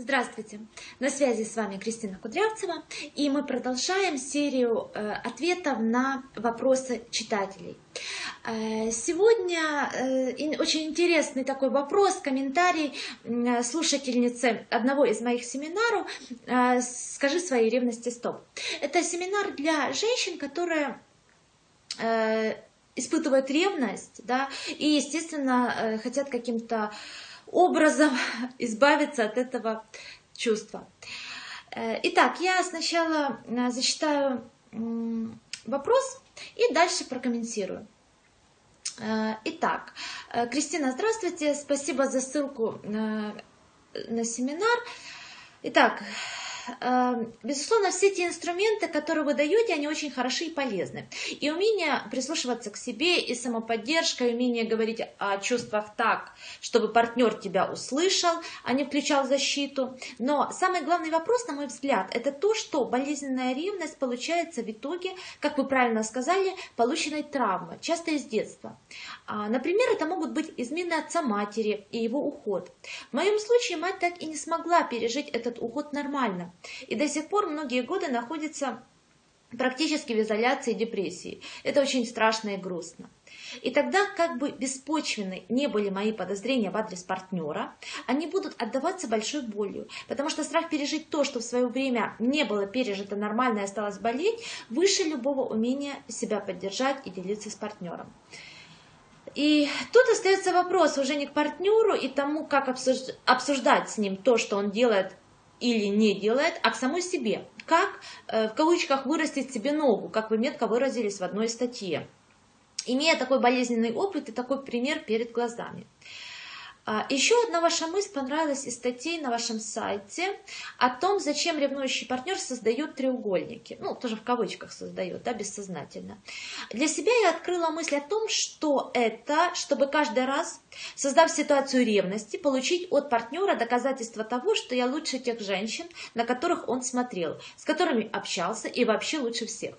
Здравствуйте! На связи с вами Кристина Кудрявцева, и мы продолжаем серию э, ответов на вопросы читателей. Э, сегодня э, очень интересный такой вопрос, комментарий слушательницы одного из моих семинаров «Скажи своей ревности стоп». Это семинар для женщин, которые испытывают ревность, да, и, естественно, хотят каким-то образом избавиться от этого чувства. Э, итак, я сначала э, зачитаю вопрос и дальше прокомментирую. Э, итак, Кристина, здравствуйте, спасибо за ссылку на, на семинар. Итак, безусловно, все эти инструменты, которые вы даете, они очень хороши и полезны. И умение прислушиваться к себе, и самоподдержка, и умение говорить о чувствах так, чтобы партнер тебя услышал, а не включал защиту. Но самый главный вопрос, на мой взгляд, это то, что болезненная ревность получается в итоге, как вы правильно сказали, полученной травмы, часто из детства. А, например, это могут быть измены отца матери и его уход. В моем случае мать так и не смогла пережить этот уход нормально и до сих пор многие годы находится практически в изоляции и депрессии. Это очень страшно и грустно. И тогда, как бы беспочвенны не были мои подозрения в адрес партнера, они будут отдаваться большой болью, потому что страх пережить то, что в свое время не было пережито нормально и осталось болеть, выше любого умения себя поддержать и делиться с партнером. И тут остается вопрос уже не к партнеру и тому, как обсуждать с ним то, что он делает или не делает, а к самой себе. Как, э, в кавычках, вырастить себе ногу, как вы метко выразились в одной статье. Имея такой болезненный опыт и такой пример перед глазами. А, Еще одна ваша мысль понравилась из статей на вашем сайте о том, зачем ревнующий партнер создает треугольники. Ну, тоже в кавычках создает, да, бессознательно. Для себя я открыла мысль о том, что это, чтобы каждый раз, создав ситуацию ревности, получить от партнера доказательство того, что я лучше тех женщин, на которых он смотрел, с которыми общался и вообще лучше всех.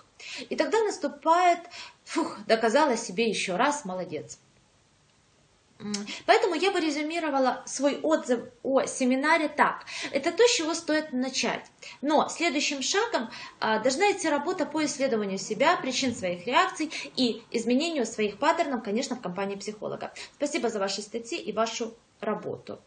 И тогда наступает, фух, доказала себе еще раз, молодец. Поэтому я бы резюмировала свой отзыв о семинаре так. Это то, с чего стоит начать. Но следующим шагом а, должна идти работа по исследованию себя, причин своих реакций и изменению своих паттернов, конечно, в компании психолога. Спасибо за ваши статьи и вашу работу.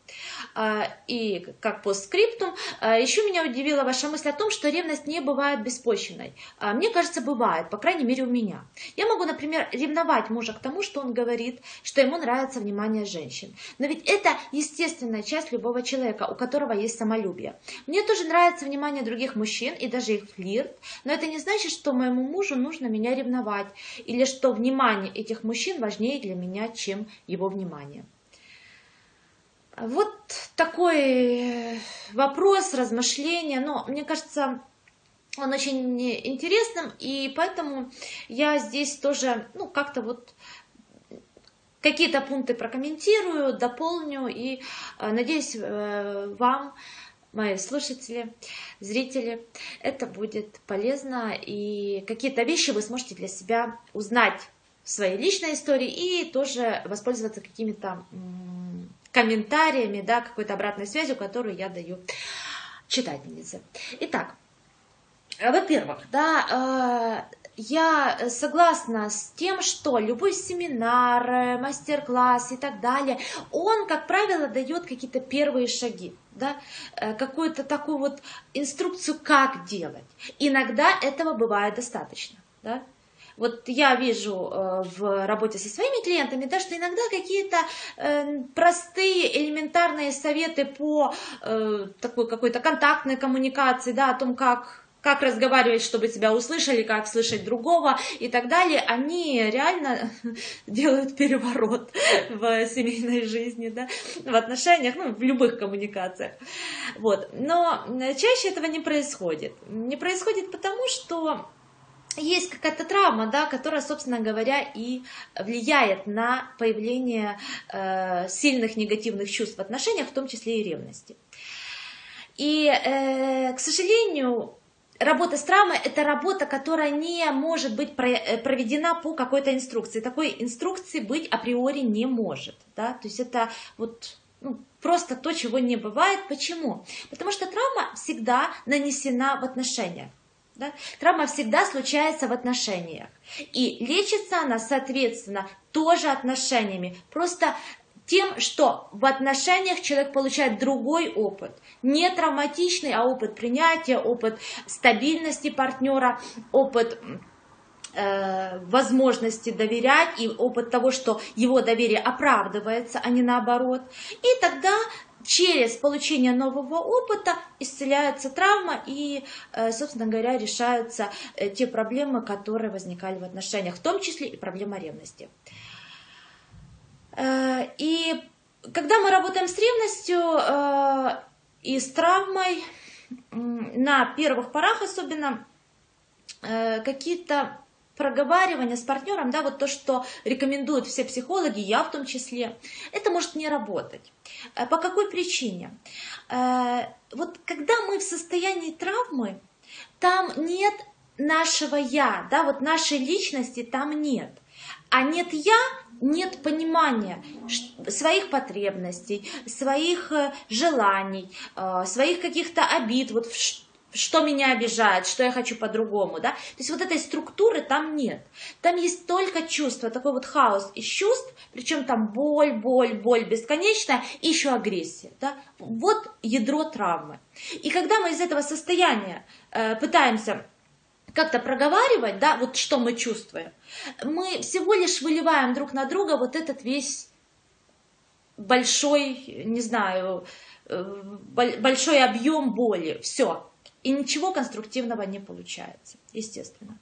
А, и как по скриптум, а, еще меня удивила ваша мысль о том, что ревность не бывает беспочвенной. А, мне кажется, бывает, по крайней мере у меня. Я могу, например, ревновать мужа к тому, что он говорит, что ему нравится внимание женщин. Но ведь это естественная часть любого человека, у которого есть самолюбие. Мне тоже нравится внимание других мужчин и даже их флирт, но это не значит, что моему мужу нужно меня ревновать или что внимание этих мужчин важнее для меня, чем его внимание. Вот такой э, вопрос, размышление, но мне кажется, он очень интересным, и поэтому я здесь тоже, ну, как-то вот какие-то пункты прокомментирую, дополню, и э, надеюсь, э, вам, мои слушатели, зрители, это будет полезно, и какие-то вещи вы сможете для себя узнать в своей личной истории и тоже воспользоваться какими-то комментариями, да, какой-то обратной связью, которую я даю читательнице. Итак, во-первых, да, э, я согласна с тем, что любой семинар, мастер-класс и так далее, он, как правило, дает какие-то первые шаги, да, э, какую-то такую вот инструкцию, как делать. Иногда этого бывает достаточно, да, вот я вижу э, в работе со своими клиентами, да, что иногда какие-то э, простые элементарные советы по э, такой какой-то контактной коммуникации, да, о том, как как разговаривать, чтобы тебя услышали, как слышать другого и так далее, они реально делают переворот в семейной жизни, да, в отношениях, ну, в любых коммуникациях. Вот. Но чаще этого не происходит. Не происходит потому, что есть какая-то травма, да, которая, собственно говоря, и влияет на появление э, сильных негативных чувств в отношениях, в том числе и ревности. И, э, к сожалению, работа с травмой – это работа, которая не может быть э, проведена по какой-то инструкции. Такой инструкции быть априори не может. Да? То есть это вот ну, просто то, чего не бывает. Почему? Потому что травма всегда нанесена в отношениях. Да? Травма всегда случается в отношениях. И лечится она, соответственно, тоже отношениями. Просто тем, что в отношениях человек получает другой опыт. Не травматичный, а опыт принятия, опыт стабильности партнера, опыт э, возможности доверять и опыт того, что его доверие оправдывается, а не наоборот. И тогда через получение нового опыта исцеляется травма и, э, собственно говоря, решаются э, те проблемы, которые возникали в отношениях, в том числе и проблема ревности. Э, и когда мы работаем с ревностью и с травмой, на первых порах особенно, какие-то проговаривания с партнером, да, вот то, что рекомендуют все психологи, я в том числе, это может не работать. По какой причине? Вот когда мы в состоянии травмы, там нет нашего я, да, вот нашей личности там нет. А нет я, нет понимания своих потребностей, своих э, желаний, э, своих каких-то обид, вот что меня обижает, что я хочу по-другому, да, то есть вот этой структуры там нет, там есть только чувство, такой вот хаос из чувств, причем там боль, боль, боль бесконечная и еще агрессия, да, вот ядро травмы. И когда мы из этого состояния э, пытаемся как-то проговаривать, да, вот что мы чувствуем, мы всего лишь выливаем друг на друга вот этот весь большой, не знаю, э, большой объем боли, все. И ничего конструктивного не получается, естественно.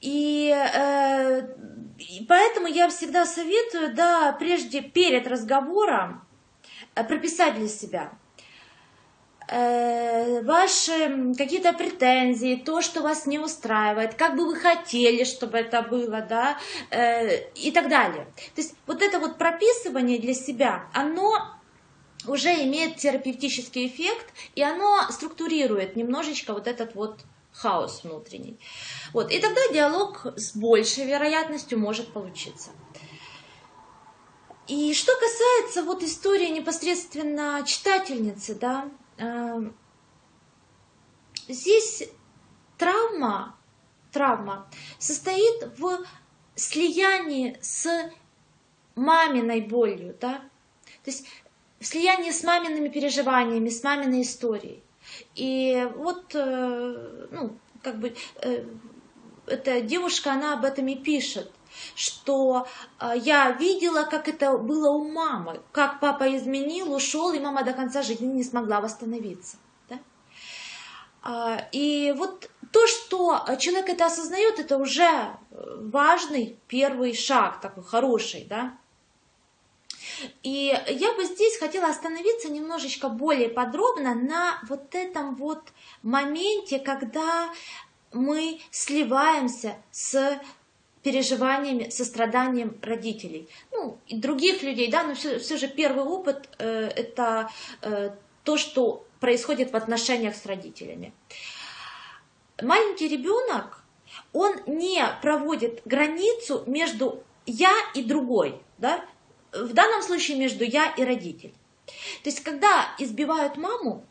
И, э, и поэтому я всегда советую, да, прежде, перед разговором, э, прописать для себя – Э, ваши какие-то претензии, то, что вас не устраивает, как бы вы хотели, чтобы это было, да, э, и так далее. То есть вот это вот прописывание для себя, оно уже имеет терапевтический эффект, и оно структурирует немножечко вот этот вот хаос внутренний. Вот. И тогда диалог с большей вероятностью может получиться. И что касается вот истории непосредственно читательницы, да, Эм, здесь травма, травма состоит в слиянии с маминой болью, да? То есть в слиянии с мамиными переживаниями, с маминой историей. И вот, э, ну, как бы, э, эта девушка, она об этом и пишет что э, я видела, как это было у мамы, как папа изменил, ушел, и мама до конца жизни не смогла восстановиться. Да? А, и вот то, что человек это осознает, это уже важный первый шаг, такой хороший, да. И я бы здесь хотела остановиться немножечко более подробно на вот этом вот моменте, когда мы сливаемся с переживаниями, состраданием родителей. Ну, и других людей, да, но все, все же первый опыт э, это э, то, что происходит в отношениях с родителями. Маленький ребенок, он не проводит границу между я и другой, да, в данном случае между я и родитель. То есть, когда избивают маму,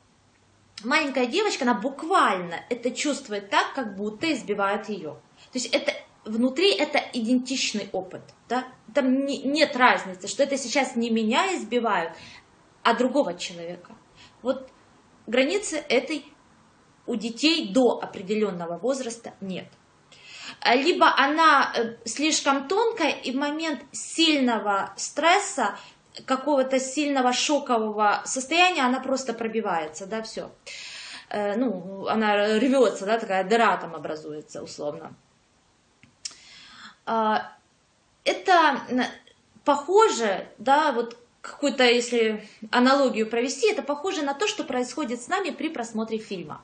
маленькая девочка, она буквально это чувствует так, как будто избивают ее. То есть это внутри это идентичный опыт. Да? Там не, нет разницы, что это сейчас не меня избивают, а другого человека. Вот границы этой у детей до определенного возраста нет. Либо она э, слишком тонкая, и в момент сильного стресса, какого-то сильного шокового состояния, она просто пробивается, да, все. Э, ну, она рвется, да, такая дыра там образуется условно. Это похоже, да, вот какую-то, если аналогию провести, это похоже на то, что происходит с нами при просмотре фильма.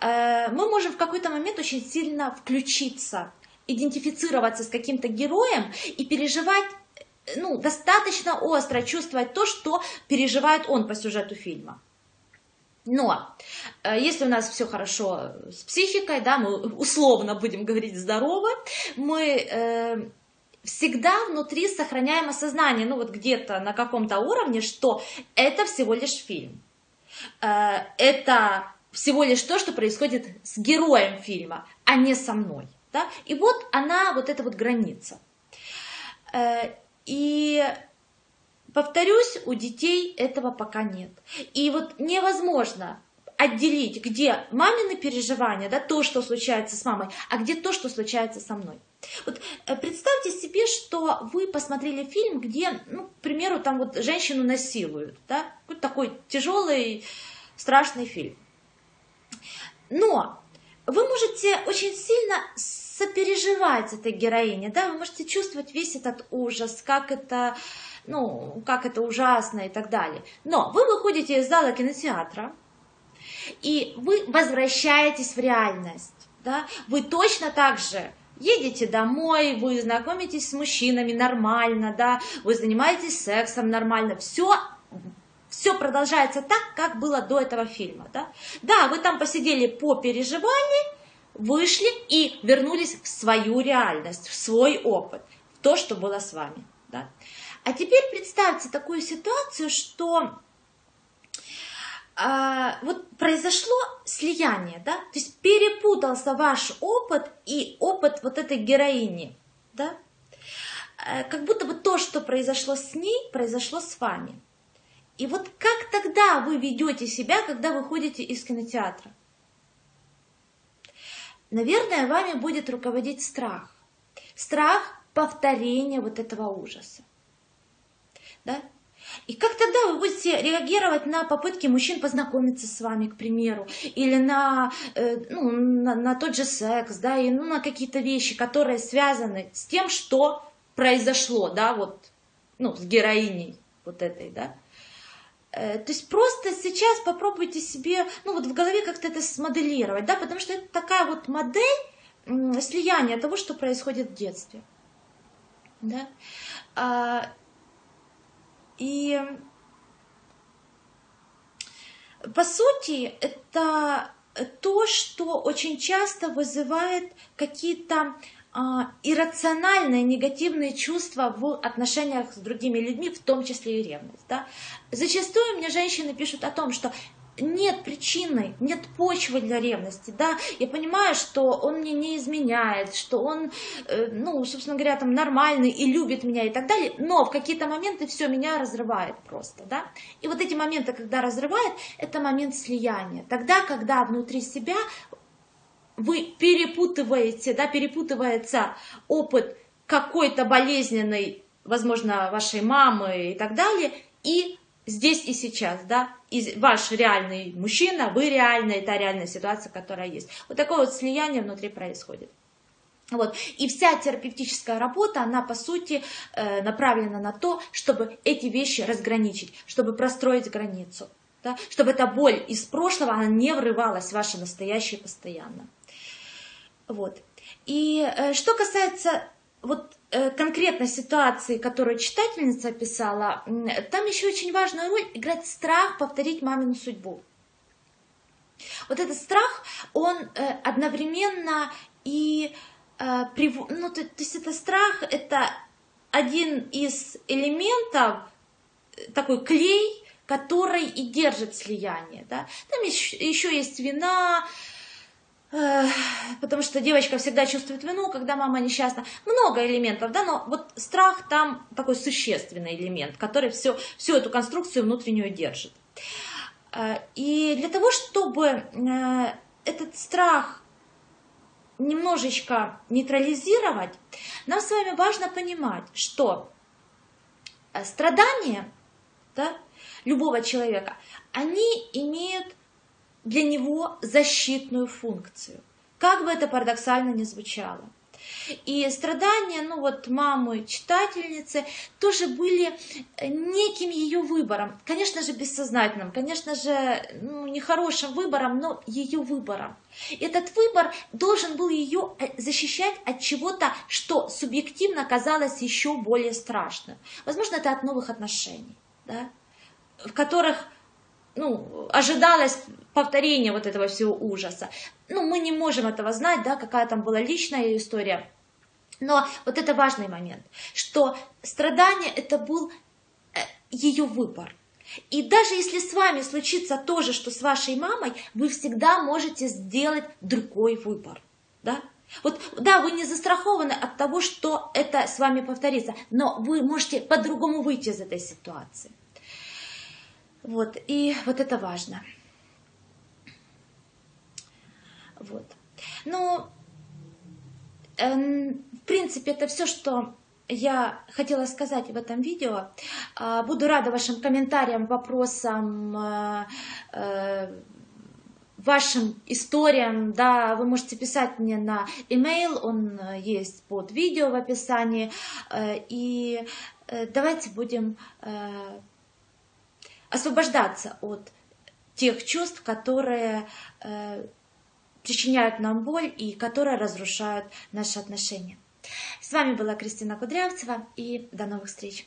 Э, мы можем в какой-то момент очень сильно включиться, идентифицироваться с каким-то героем и переживать ну, достаточно остро чувствовать то, что переживает он по сюжету фильма. Но э, если у нас все хорошо с психикой, да, мы условно будем говорить здорово, мы э, всегда внутри сохраняем осознание, ну вот где-то на каком-то уровне, что это всего лишь фильм. Э, это всего лишь то, что происходит с героем фильма, а не со мной. Да? И вот она, вот эта вот граница. Э, и повторюсь, у детей этого пока нет. И вот невозможно отделить, где мамины переживания, да, то, что случается с мамой, а где то, что случается со мной. Вот э, представьте себе, что вы посмотрели фильм, где, ну, к примеру, там вот женщину насилуют, да, вот такой тяжелый, страшный фильм. Но вы можете очень сильно сопереживать этой героине, да, вы можете чувствовать весь этот ужас, как это, ну, как это ужасно и так далее. Но вы выходите из зала кинотеатра, и вы возвращаетесь в реальность, да, вы точно так же едете домой, вы знакомитесь с мужчинами нормально, да, вы занимаетесь сексом нормально, все все продолжается так, как было до этого фильма. Да? да, вы там посидели по переживанию, вышли и вернулись в свою реальность, в свой опыт, в то, что было с вами. Да? А теперь представьте такую ситуацию, что а, вот произошло слияние, да, то есть перепутался ваш опыт и опыт вот этой героини, да, э, как будто бы то, что произошло с ней, произошло с вами. И вот как тогда вы ведете себя, когда вы ходите из кинотеатра? Наверное, вами будет руководить страх. Страх повторения вот этого ужаса. Да? И как тогда вы будете реагировать на попытки мужчин познакомиться с вами, к примеру, или на, э, ну, на, на тот же секс, да, и ну, на какие-то вещи, которые связаны с тем, что произошло, да, вот, ну, с героиней вот этой, да. Э, то есть просто сейчас попробуйте себе, ну вот в голове как-то это смоделировать, да, потому что это такая вот модель слияния того, что происходит в детстве. Да? А, и по сути это то, что очень часто вызывает какие-то иррациональные негативные чувства в отношениях с другими людьми, в том числе и ревность. Да? Зачастую мне женщины пишут о том, что нет причины, нет почвы для ревности, да, я понимаю, что он мне не изменяет, что он, э, ну, собственно говоря, там нормальный и любит меня и так далее, но в какие-то моменты все меня разрывает просто, да, и вот эти моменты, когда разрывает, это момент слияния, тогда, когда внутри себя вы перепутываете, да, перепутывается опыт какой-то болезненной, возможно, вашей мамы и так далее, и здесь и сейчас, да, и ваш реальный мужчина, вы реальная, это реальная ситуация, которая есть. Вот такое вот слияние внутри происходит. Вот. И вся терапевтическая работа, она по сути э, направлена на то, чтобы эти вещи разграничить, чтобы простроить границу, да? чтобы эта боль из прошлого, она не врывалась в ваше настоящее постоянно. Вот. И э, что касается вот э, конкретной ситуации, которую читательница описала, там еще очень важную роль играет страх повторить мамину судьбу. Вот этот страх, он э, одновременно и ну, то, то есть это страх, это один из элементов, такой клей, который и держит слияние. Да? Там еще, еще есть вина, потому что девочка всегда чувствует вину, когда мама несчастна. Много элементов, да, но вот страх там такой существенный элемент, который все, всю эту конструкцию внутреннюю держит. Э, и для того, чтобы э, этот страх немножечко нейтрализировать, нам с вами важно понимать, что э, страдания да, любого человека, они имеют для него защитную функцию. Как бы это парадоксально ни звучало. И страдания, ну вот мамы, читательницы, тоже были неким ее выбором. Конечно же, бессознательным, конечно же, ну, нехорошим выбором, но ее выбором. Этот выбор должен был ее э, защищать от чего-то, что субъективно казалось еще более страшным. Возможно, это от новых отношений, да, в которых ну, ожидалось повторение вот этого всего ужаса. Ну, мы не можем этого знать, да, какая там была личная история Но вот это важный момент, что страдание это был э, ее выбор. И даже если с вами случится то же, что с вашей мамой, вы всегда можете сделать другой выбор. Да? Вот, да, вы не застрахованы от того, что это с вами повторится, но вы можете по-другому выйти из этой ситуации. Вот, и вот это важно. Вот. Ну, эм, в принципе, это все, что я хотела сказать в этом видео. А, буду рада вашим комментариям, вопросам, э, э, вашим историям, да, вы можете писать мне на email, он есть под видео в описании, э, и давайте будем освобождаться от тех чувств, которые причиняют нам боль и которые разрушают наши отношения. С вами была Кристина Кудрявцева и до новых встреч!